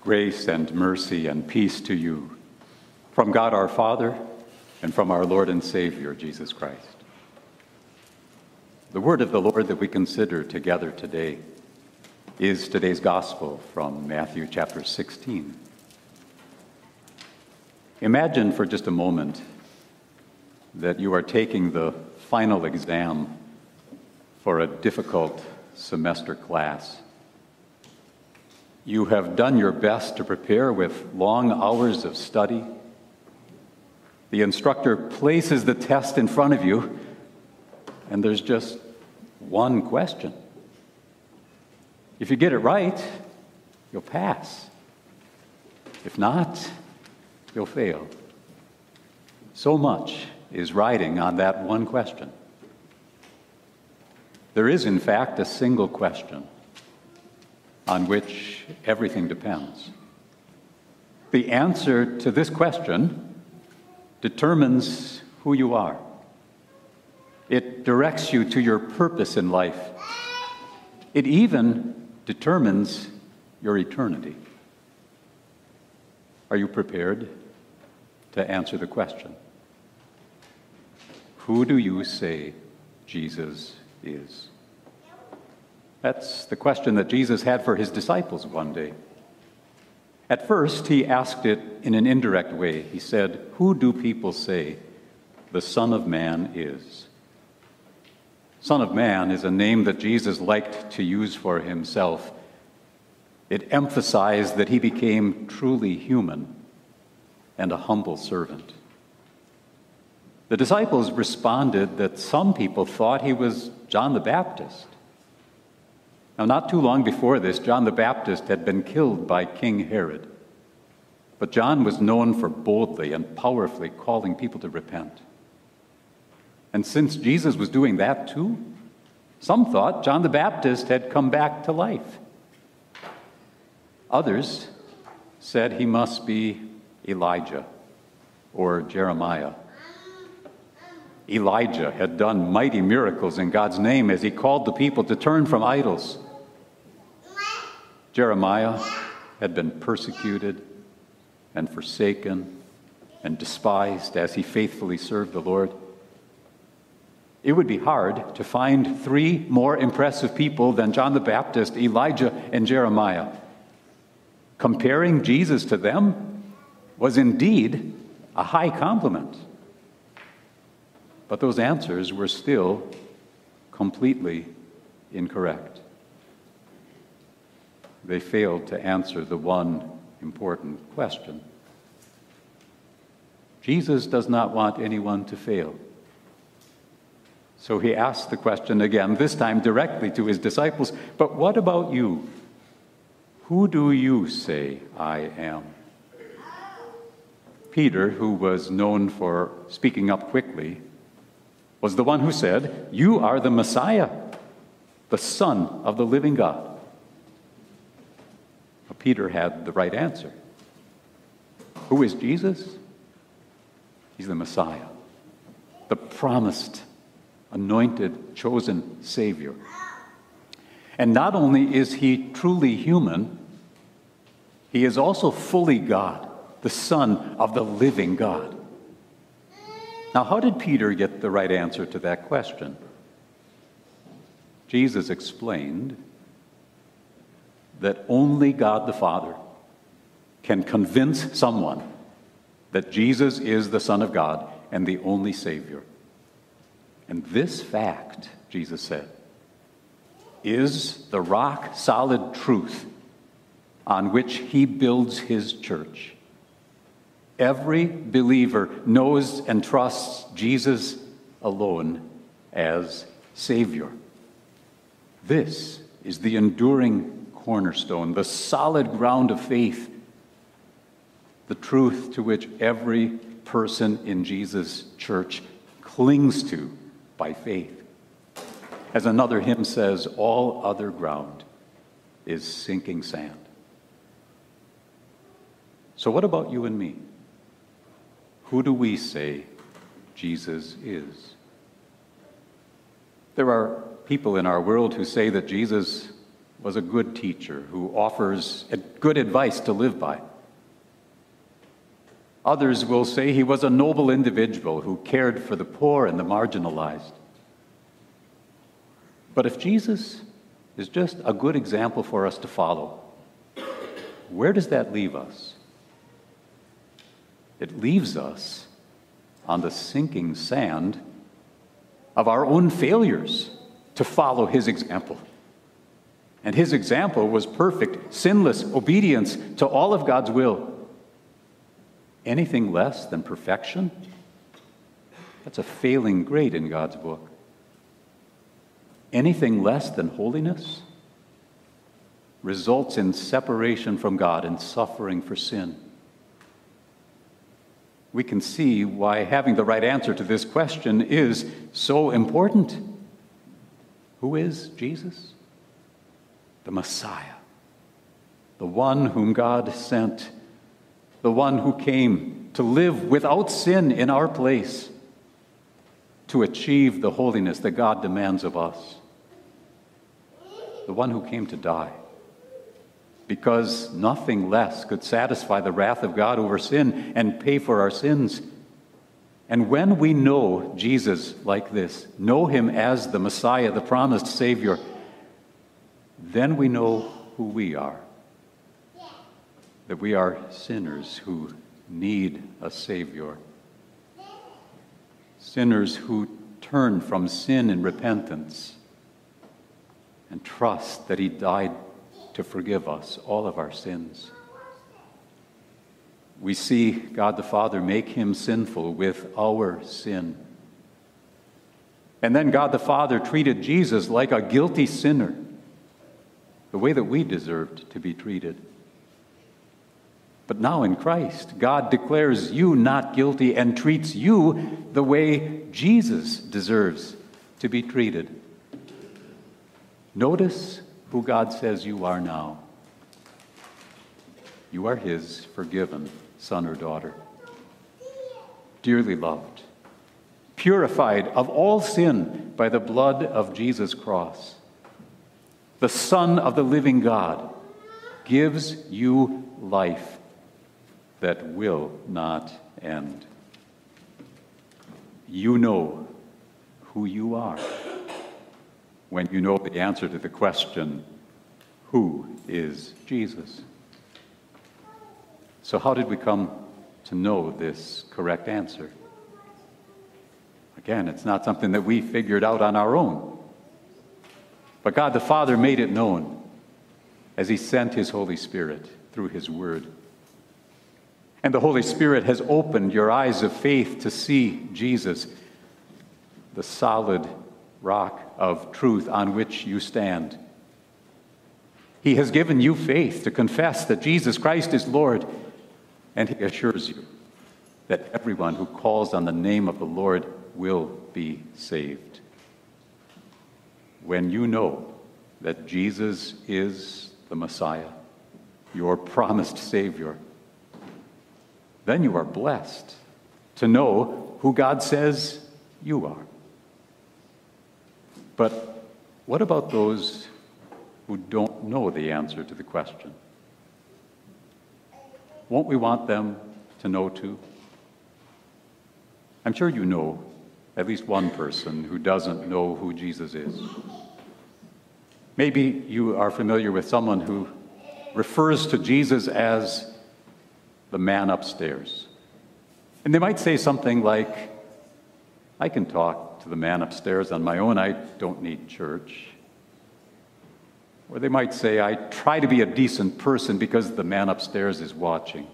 Grace and mercy and peace to you from God our Father and from our Lord and Savior, Jesus Christ. The word of the Lord that we consider together today is today's gospel from Matthew chapter 16. Imagine for just a moment that you are taking the final exam for a difficult semester class. You have done your best to prepare with long hours of study. The instructor places the test in front of you, and there's just one question. If you get it right, you'll pass. If not, you'll fail. So much is riding on that one question. There is, in fact, a single question on which everything depends. The answer to this question determines who you are. It directs you to your purpose in life. It even determines your eternity. Are you prepared to answer the question? Who do you say Jesus is? That's the question that Jesus had for his disciples one day. At first, he asked it in an indirect way. He said, Who do people say the Son of Man is? Son of Man is a name that Jesus liked to use for himself. It emphasized that he became truly human and a humble servant. The disciples responded that some people thought he was John the Baptist. Now, not too long before this, John the Baptist had been killed by King Herod. But John was known for boldly and powerfully calling people to repent. And since Jesus was doing that too, some thought John the Baptist had come back to life. Others said he must be Elijah or Jeremiah. Elijah had done mighty miracles in God's name as he called the people to turn from idols. Jeremiah had been persecuted and forsaken and despised as he faithfully served the Lord. It would be hard to find three more impressive people than John the Baptist, Elijah, and Jeremiah. Comparing Jesus to them was indeed a high compliment. But those answers were still completely incorrect they failed to answer the one important question. Jesus does not want anyone to fail. So he asked the question again, this time directly to his disciples But what about you? Who do you say I am? Peter, who was known for speaking up quickly, was the one who said, You are the Messiah, the Son of the living God. Peter had the right answer. Who is Jesus? He's the Messiah, the promised, anointed, chosen Savior. And not only is he truly human, he is also fully God, the Son of the living God. Now, how did Peter get the right answer to that question? Jesus explained that only God the Father can convince someone that Jesus is the Son of God and the only Savior. And this fact, Jesus said, is the rock solid truth on which he builds his church. Every believer knows and trusts Jesus alone as Savior. This is the enduring cornerstone, the solid ground of faith, the truth to which every person in Jesus' church clings to by faith. As another hymn says, all other ground is sinking sand. So, what about you and me? Who do we say Jesus is? There are people in our world who say that Jesus was a good teacher who offers good advice to live by. Others will say he was a noble individual who cared for the poor and the marginalized. But if Jesus is just a good example for us to follow, where does that leave us? It leaves us on the sinking sand of our own failures to follow his example. And his example was perfect, sinless obedience to all of God's will. Anything less than perfection? That's a failing grade in God's book. Anything less than holiness results in separation from God and suffering for sin. We can see why having the right answer to this question is so important. Who is Jesus? The Messiah, the one whom God sent, the one who came to live without sin in our place, to achieve the holiness that God demands of us, the one who came to die because nothing less could satisfy the wrath of God over sin and pay for our sins. And when we know Jesus like this, know him as the Messiah, the promised Savior, then we know who we are. That we are sinners who need a Savior. Sinners who turn from sin in repentance and trust that He died to forgive us all of our sins. We see God the Father make him sinful with our sin. And then God the Father treated Jesus like a guilty sinner, the way that we deserved to be treated. But now in Christ, God declares you not guilty and treats you the way Jesus deserves to be treated. Notice who God says you are now. You are His forgiven son or daughter, dearly loved, purified of all sin by the blood of Jesus' cross. The Son of the living God gives you life that will not end. You know who you are when you know the answer to the question, Who is Jesus? So, how did we come to know this correct answer? Again, it's not something that we figured out on our own. But God the Father made it known as He sent His Holy Spirit through His Word. And the Holy Spirit has opened your eyes of faith to see Jesus, the solid rock of truth on which you stand. He has given you faith to confess that Jesus Christ is Lord, and He assures you that everyone who calls on the name of the Lord will be saved. When you know that Jesus is the Messiah, your promised Savior, then you are blessed to know who God says you are. But what about those who don't know the answer to the question? Won't we want them to know too? I'm sure you know at least one person who doesn't know who Jesus is. Maybe you are familiar with someone who refers to Jesus as the man upstairs. And they might say something like, I can talk to the man upstairs on my own. I don't need church. Or they might say, I try to be a decent person because the man upstairs is watching.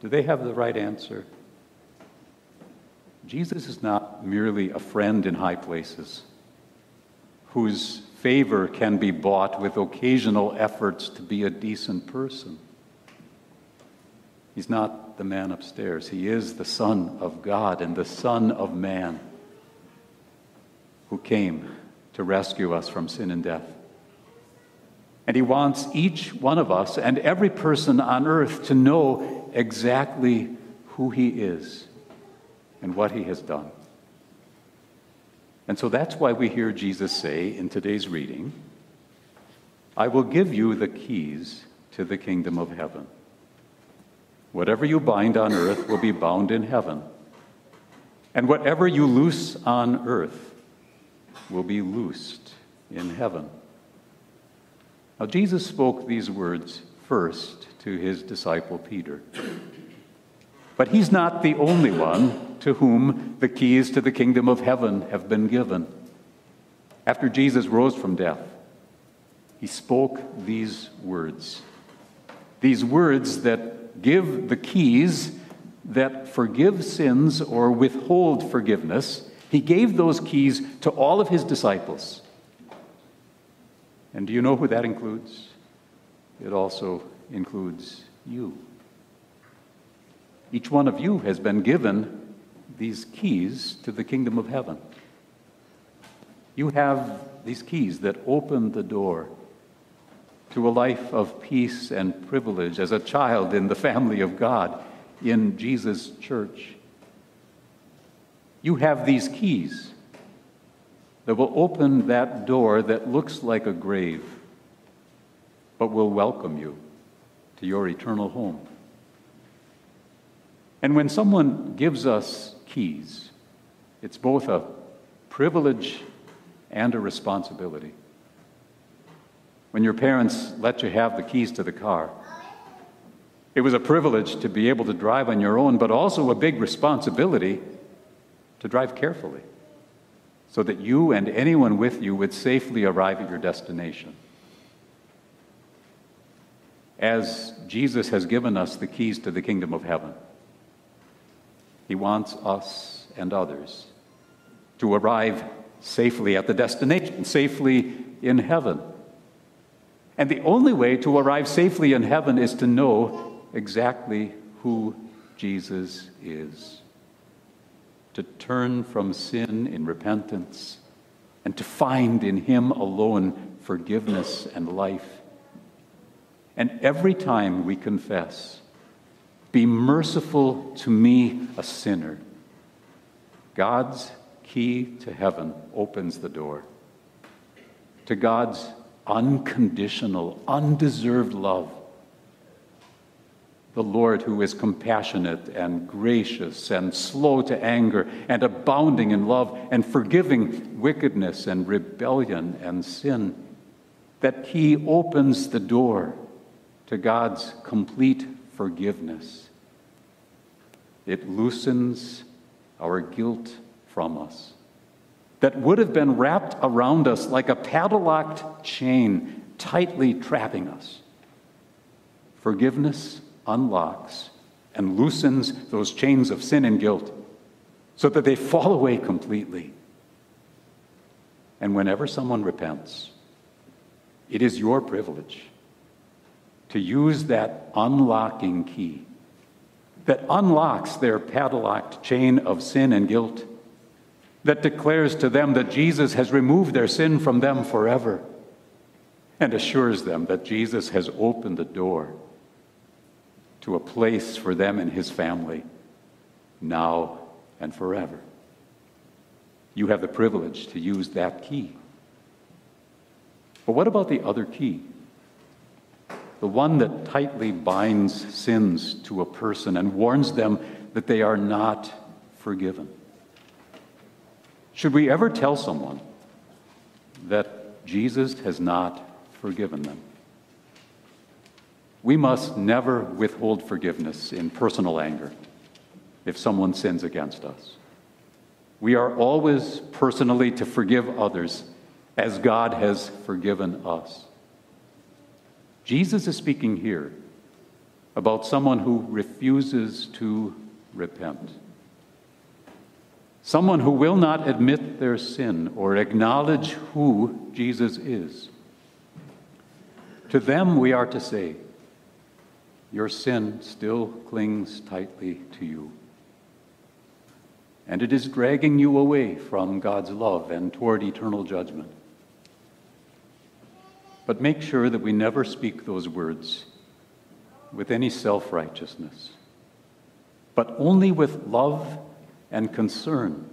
Do they have the right answer? Jesus is not merely a friend in high places whose favor can be bought with occasional efforts to be a decent person. He's not the man upstairs. He is the Son of God and the Son of man who came to rescue us from sin and death. And He wants each one of us and every person on earth to know exactly who He is and what He has done. And so that's why we hear Jesus say in today's reading I will give you the keys to the kingdom of heaven. Whatever you bind on earth will be bound in heaven, and whatever you loose on earth will be loosed in heaven. Now, Jesus spoke these words first to his disciple Peter. But he's not the only one to whom the keys to the kingdom of heaven have been given. After Jesus rose from death, he spoke these words. These words that give the keys that forgive sins or withhold forgiveness. He gave those keys to all of his disciples. And do you know who that includes? It also includes you. Each one of you has been given these keys to the kingdom of heaven. You have these keys that open the door to a life of peace and privilege as a child in the family of God in Jesus' church. You have these keys that will open that door that looks like a grave, but will welcome you to your eternal home. And when someone gives us keys, it's both a privilege and a responsibility. When your parents let you have the keys to the car, it was a privilege to be able to drive on your own, but also a big responsibility to drive carefully so that you and anyone with you would safely arrive at your destination. As Jesus has given us the keys to the kingdom of heaven, He wants us and others to arrive safely at the destination, safely in heaven. And the only way to arrive safely in heaven is to know exactly who Jesus is. To turn from sin in repentance and to find in Him alone forgiveness and life. And every time we confess, Be merciful to me, a sinner, God's key to heaven opens the door to God's unconditional, undeserved love. The Lord, who is compassionate and gracious and slow to anger and abounding in love and forgiving wickedness and rebellion and sin, that He opens the door to God's complete forgiveness. It loosens our guilt from us that would have been wrapped around us like a padlocked chain, tightly trapping us. Forgiveness unlocks and loosens those chains of sin and guilt so that they fall away completely. And whenever someone repents, it is your privilege to use that unlocking key that unlocks their padlocked chain of sin and guilt that declares to them that Jesus has removed their sin from them forever and assures them that Jesus has opened the door to a place for them and his family now and forever. You have the privilege to use that key. But what about the other key? The one that tightly binds sins to a person and warns them that they are not forgiven. Should we ever tell someone that Jesus has not forgiven them? We must never withhold forgiveness in personal anger if someone sins against us. We are always personally to forgive others as God has forgiven us. Jesus is speaking here about someone who refuses to repent. Someone who will not admit their sin or acknowledge who Jesus is. To them, we are to say, Your sin still clings tightly to you. And it is dragging you away from God's love and toward eternal judgment. But make sure that we never speak those words with any self righteousness, but only with love and concern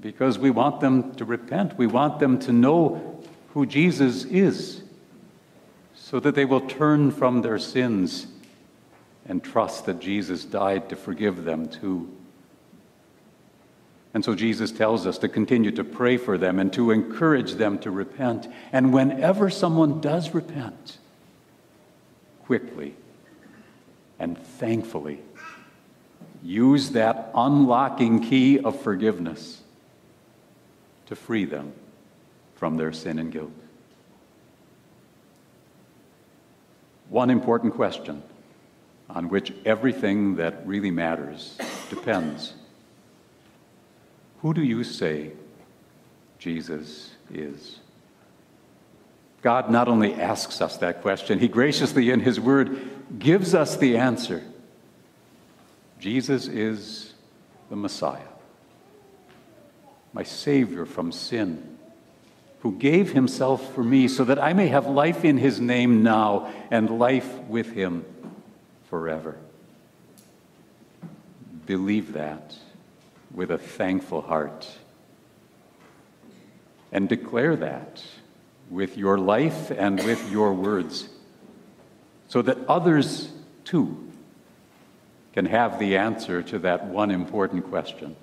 because we want them to repent. We want them to know who Jesus is so that they will turn from their sins and trust that Jesus died to forgive them too. And so Jesus tells us to continue to pray for them and to encourage them to repent. And whenever someone does repent, quickly and thankfully, use that unlocking key of forgiveness to free them from their sin and guilt. One important question on which everything that really matters depends. Who do you say Jesus is? God not only asks us that question, He graciously, in His Word, gives us the answer. Jesus is the Messiah, my Savior from sin, who gave Himself for me so that I may have life in His name now and life with Him forever. Believe that with a thankful heart and declare that with your life and with your words so that others too can have the answer to that one important question.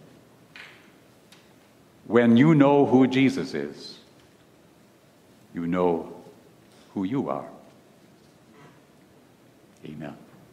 When you know who Jesus is, you know who you are. Amen.